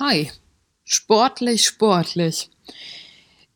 Hi. Sportlich, sportlich.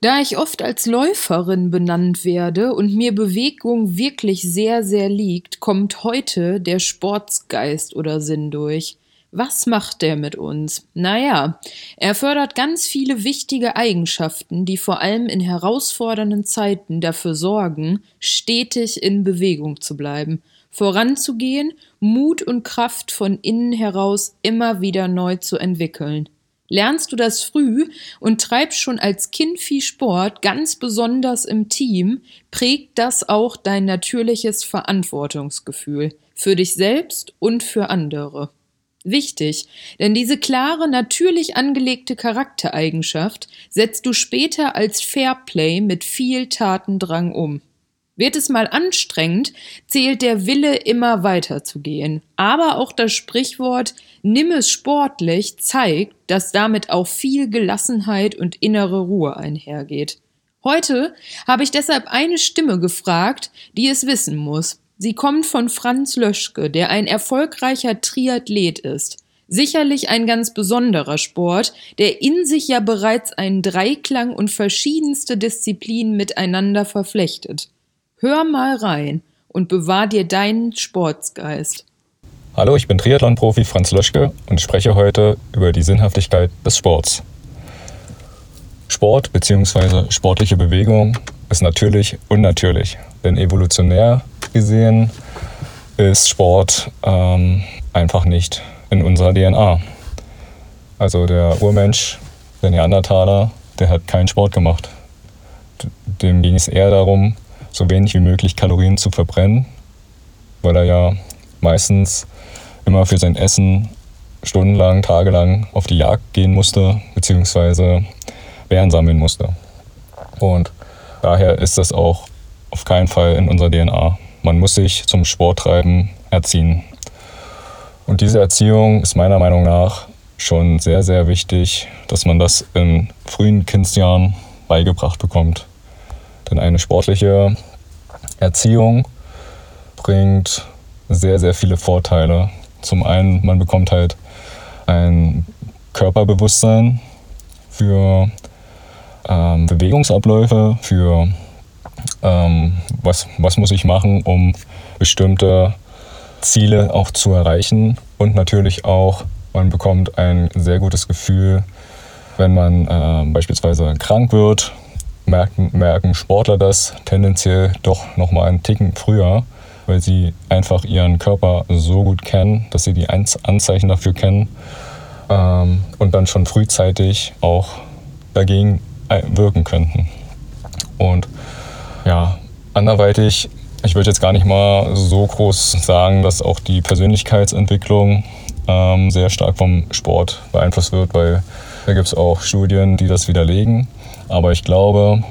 Da ich oft als Läuferin benannt werde und mir Bewegung wirklich sehr, sehr liegt, kommt heute der Sportsgeist oder Sinn durch. Was macht der mit uns? Naja, er fördert ganz viele wichtige Eigenschaften, die vor allem in herausfordernden Zeiten dafür sorgen, stetig in Bewegung zu bleiben, voranzugehen, Mut und Kraft von innen heraus immer wieder neu zu entwickeln. Lernst du das früh und treibst schon als Kind viel Sport, ganz besonders im Team, prägt das auch dein natürliches Verantwortungsgefühl für dich selbst und für andere. Wichtig, denn diese klare, natürlich angelegte Charaktereigenschaft setzt du später als Fairplay mit viel Tatendrang um. Wird es mal anstrengend, zählt der Wille immer weiter zu gehen. Aber auch das Sprichwort Nimm es sportlich zeigt, dass damit auch viel Gelassenheit und innere Ruhe einhergeht. Heute habe ich deshalb eine Stimme gefragt, die es wissen muss. Sie kommt von Franz Löschke, der ein erfolgreicher Triathlet ist. Sicherlich ein ganz besonderer Sport, der in sich ja bereits einen Dreiklang und verschiedenste Disziplinen miteinander verflechtet. Hör mal rein und bewahr dir deinen Sportsgeist. Hallo, ich bin Triathlon-Profi Franz Löschke und spreche heute über die Sinnhaftigkeit des Sports. Sport bzw. sportliche Bewegung ist natürlich unnatürlich, denn evolutionär gesehen ist Sport ähm, einfach nicht in unserer DNA. Also der Urmensch, der Neandertaler, der hat keinen Sport gemacht. Dem ging es eher darum, so wenig wie möglich Kalorien zu verbrennen, weil er ja meistens immer für sein Essen stundenlang, tagelang auf die Jagd gehen musste, beziehungsweise Bären sammeln musste. Und daher ist das auch auf keinen Fall in unserer DNA. Man muss sich zum Sporttreiben erziehen. Und diese Erziehung ist meiner Meinung nach schon sehr, sehr wichtig, dass man das in frühen Kindsjahren beigebracht bekommt. Denn eine sportliche Erziehung bringt sehr, sehr viele Vorteile. Zum einen, man bekommt halt ein Körperbewusstsein für ähm, Bewegungsabläufe, für ähm, was, was muss ich machen, um bestimmte Ziele auch zu erreichen. Und natürlich auch, man bekommt ein sehr gutes Gefühl, wenn man äh, beispielsweise krank wird, merken, merken Sportler das tendenziell doch nochmal einen Ticken früher, weil sie einfach ihren Körper so gut kennen, dass sie die Anzeichen dafür kennen ähm, und dann schon frühzeitig auch dagegen äh, wirken könnten. Und ja, anderweitig, ich würde jetzt gar nicht mal so groß sagen, dass auch die Persönlichkeitsentwicklung ähm, sehr stark vom Sport beeinflusst wird, weil da gibt es auch Studien, die das widerlegen. Aber ich glaube,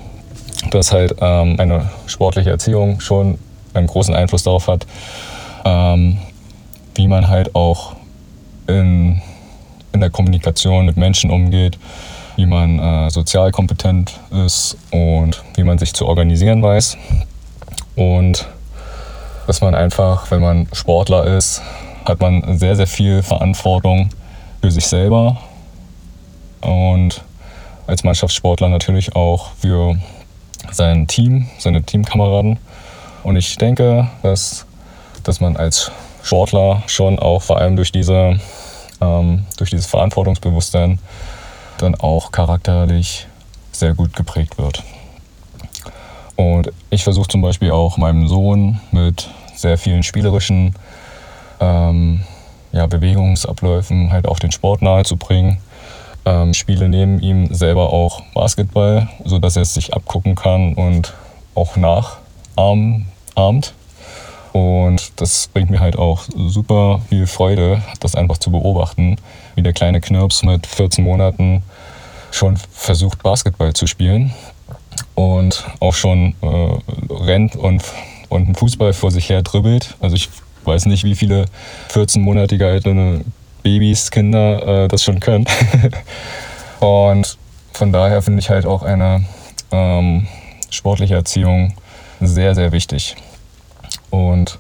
dass halt ähm, eine sportliche Erziehung schon einen großen Einfluss darauf hat, ähm, wie man halt auch in, in der Kommunikation mit Menschen umgeht, wie man äh, sozial kompetent ist und wie man sich zu organisieren weiß. Und dass man einfach, wenn man Sportler ist, hat man sehr, sehr viel Verantwortung für sich selber und als Mannschaftssportler natürlich auch für sein Team, seine Teamkameraden. Und ich denke, dass, dass man als Sportler schon auch vor allem durch, diese, ähm, durch dieses Verantwortungsbewusstsein dann auch charakterlich sehr gut geprägt wird. Und ich versuche zum Beispiel auch meinem Sohn mit sehr vielen spielerischen ähm, ja, Bewegungsabläufen halt auch den Sport nahezubringen. Ähm, spiele neben ihm selber auch Basketball, sodass er es sich abgucken kann und auch nachahmt. Und das bringt mir halt auch super viel Freude, das einfach zu beobachten, wie der kleine Knirps mit 14 Monaten schon versucht, Basketball zu spielen und auch schon äh, rennt und, und einen Fußball vor sich her dribbelt. Also ich weiß nicht, wie viele 14-monatige alte Babys, Kinder äh, das schon können. und von daher finde ich halt auch eine ähm, sportliche Erziehung sehr, sehr wichtig. Und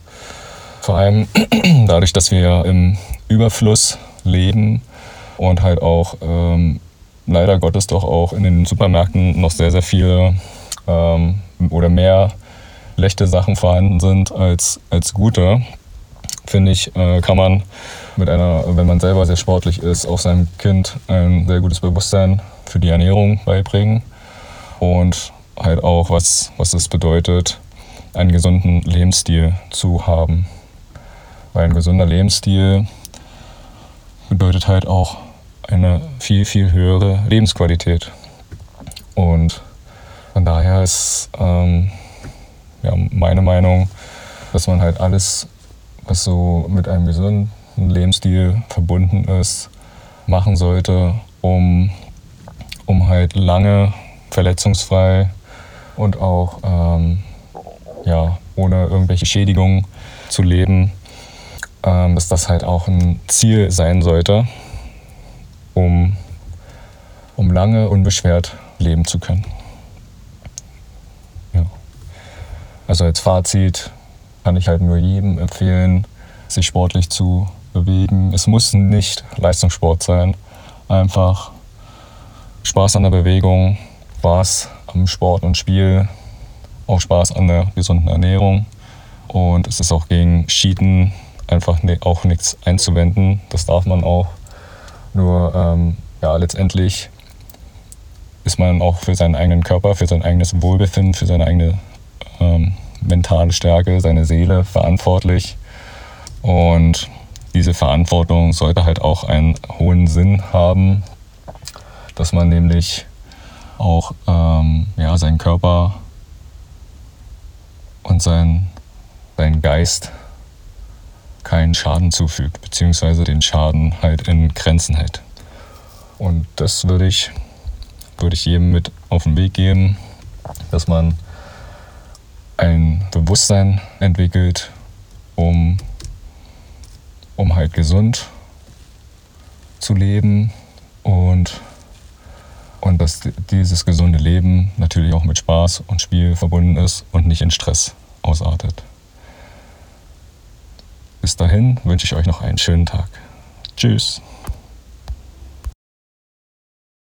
vor allem dadurch, dass wir im Überfluss leben und halt auch ähm, leider Gottes doch auch in den Supermärkten noch sehr, sehr viele ähm, oder mehr schlechte Sachen vorhanden sind als, als gute, finde ich, äh, kann man mit einer, wenn man selber sehr sportlich ist, auch seinem Kind ein sehr gutes Bewusstsein für die Ernährung beibringen. Und halt auch, was, was es bedeutet, einen gesunden Lebensstil zu haben. Weil ein gesunder Lebensstil bedeutet halt auch eine viel, viel höhere Lebensqualität. Und von daher ist ähm, ja, meine Meinung, dass man halt alles, was so mit einem gesunden Lebensstil verbunden ist, machen sollte, um, um halt lange verletzungsfrei und auch ähm, ohne irgendwelche Schädigungen zu leben, ähm, dass das halt auch ein Ziel sein sollte, um, um lange unbeschwert leben zu können. Ja. Also als Fazit kann ich halt nur jedem empfehlen, sich sportlich zu bewegen. Es muss nicht Leistungssport sein. Einfach Spaß an der Bewegung, Spaß am Sport und Spiel, auch Spaß an der gesunden Ernährung. Und es ist auch gegen Cheaten einfach auch nichts einzuwenden. Das darf man auch. Nur ähm, ja, letztendlich ist man auch für seinen eigenen Körper, für sein eigenes Wohlbefinden, für seine eigene ähm, mentale Stärke, seine Seele verantwortlich. Und diese Verantwortung sollte halt auch einen hohen Sinn haben, dass man nämlich auch ähm, ja, seinen Körper und sein, seinen Geist keinen Schaden zufügt, beziehungsweise den Schaden halt in Grenzen hält. Und das würde ich, würde ich jedem mit auf den Weg geben, dass man ein Bewusstsein entwickelt, um, um halt gesund zu leben und, und dass dieses gesunde Leben natürlich auch mit Spaß und Spiel verbunden ist und nicht in Stress ausartet. Bis dahin wünsche ich euch noch einen schönen Tag. Tschüss.